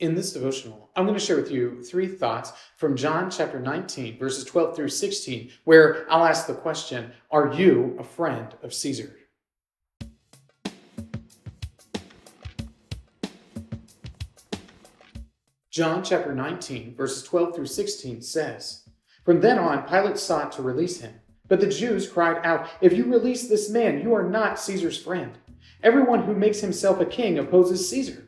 In this devotional, I'm going to share with you three thoughts from John chapter 19, verses 12 through 16, where I'll ask the question Are you a friend of Caesar? John chapter 19, verses 12 through 16 says, From then on, Pilate sought to release him. But the Jews cried out, If you release this man, you are not Caesar's friend. Everyone who makes himself a king opposes Caesar.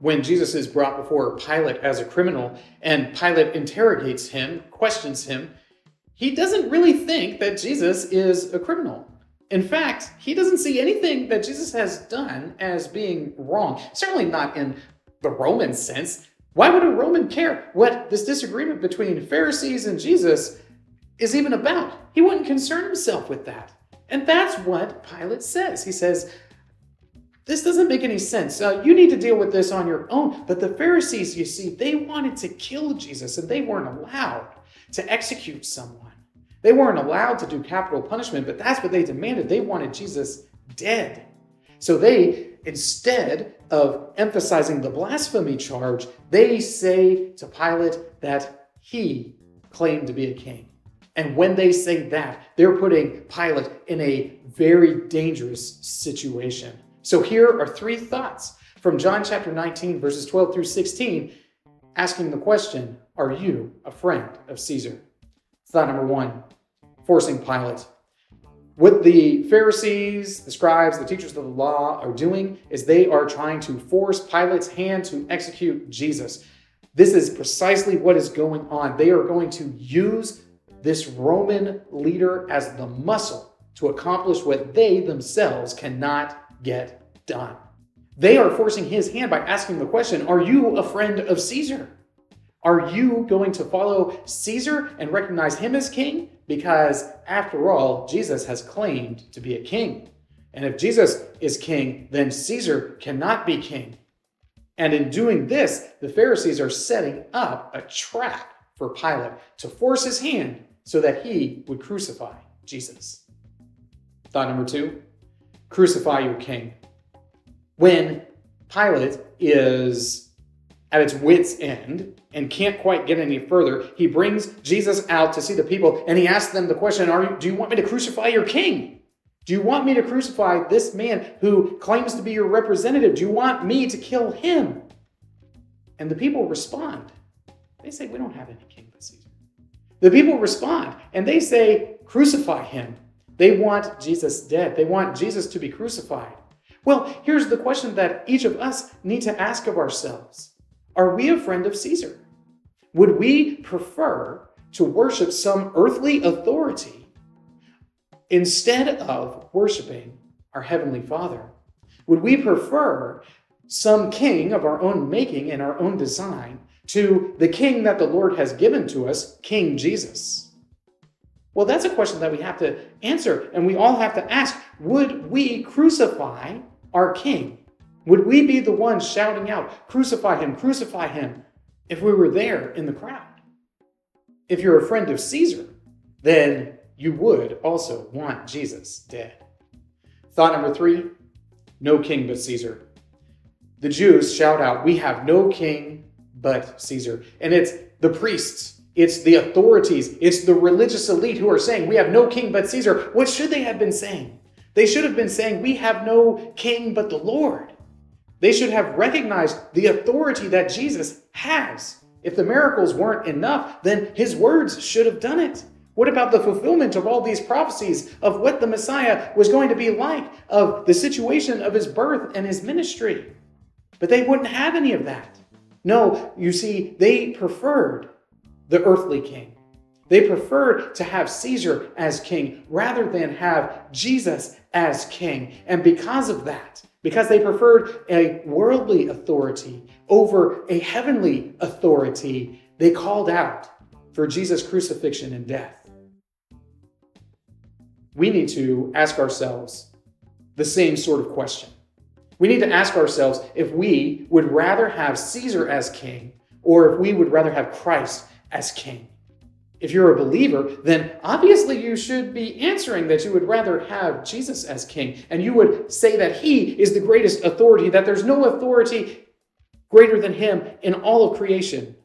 when Jesus is brought before Pilate as a criminal and Pilate interrogates him, questions him, he doesn't really think that Jesus is a criminal. In fact, he doesn't see anything that Jesus has done as being wrong, certainly not in the Roman sense. Why would a Roman care what this disagreement between Pharisees and Jesus is even about? He wouldn't concern himself with that. And that's what Pilate says. He says, this doesn't make any sense. Uh, you need to deal with this on your own. But the Pharisees, you see, they wanted to kill Jesus and they weren't allowed to execute someone. They weren't allowed to do capital punishment, but that's what they demanded. They wanted Jesus dead. So they, instead of emphasizing the blasphemy charge, they say to Pilate that he claimed to be a king. And when they say that, they're putting Pilate in a very dangerous situation. So here are three thoughts from John chapter 19, verses 12 through 16, asking the question Are you a friend of Caesar? Thought number one forcing Pilate. What the Pharisees, the scribes, the teachers of the law are doing is they are trying to force Pilate's hand to execute Jesus. This is precisely what is going on. They are going to use this Roman leader as the muscle to accomplish what they themselves cannot get done. They are forcing his hand by asking the question Are you a friend of Caesar? Are you going to follow Caesar and recognize him as king? Because after all, Jesus has claimed to be a king. And if Jesus is king, then Caesar cannot be king. And in doing this, the Pharisees are setting up a trap for Pilate to force his hand so that he would crucify Jesus. Thought number two crucify your king. When Pilate is at its wits' end and can't quite get any further, he brings Jesus out to see the people and he asks them the question Are you, Do you want me to crucify your king? Do you want me to crucify this man who claims to be your representative? Do you want me to kill him? And the people respond. They say, We don't have any king but Caesar. The people respond and they say, Crucify him. They want Jesus dead. They want Jesus to be crucified. Well, here's the question that each of us need to ask of ourselves Are we a friend of Caesar? Would we prefer to worship some earthly authority instead of worshiping our Heavenly Father? Would we prefer some king of our own making and our own design to the king that the Lord has given to us, King Jesus? Well, that's a question that we have to answer, and we all have to ask Would we crucify our king? Would we be the ones shouting out, Crucify him, crucify him, if we were there in the crowd? If you're a friend of Caesar, then you would also want Jesus dead. Thought number three no king but Caesar. The Jews shout out, We have no king but Caesar. And it's the priests it's the authorities, it's the religious elite who are saying, We have no king but Caesar. What should they have been saying? They should have been saying, We have no king but the Lord. They should have recognized the authority that Jesus has. If the miracles weren't enough, then his words should have done it. What about the fulfillment of all these prophecies of what the Messiah was going to be like, of the situation of his birth and his ministry? But they wouldn't have any of that. No, you see, they preferred the earthly king. They preferred to have Caesar as king rather than have Jesus as king. And because of that, because they preferred a worldly authority over a heavenly authority, they called out for Jesus' crucifixion and death. We need to ask ourselves the same sort of question. We need to ask ourselves if we would rather have Caesar as king or if we would rather have Christ as king. If you're a believer, then obviously you should be answering that you would rather have Jesus as king. And you would say that he is the greatest authority, that there's no authority greater than him in all of creation.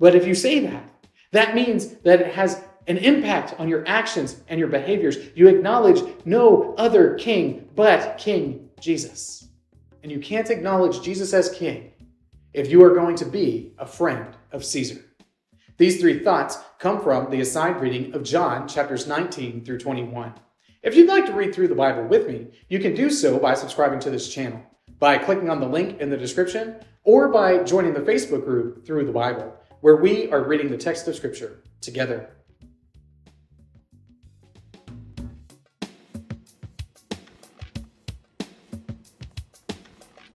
But if you say that, that means that it has an impact on your actions and your behaviors. You acknowledge no other king but King Jesus. And you can't acknowledge Jesus as king if you are going to be a friend of Caesar. These three thoughts come from the assigned reading of John chapters 19 through 21. If you'd like to read through the Bible with me, you can do so by subscribing to this channel, by clicking on the link in the description, or by joining the Facebook group Through the Bible, where we are reading the text of Scripture together.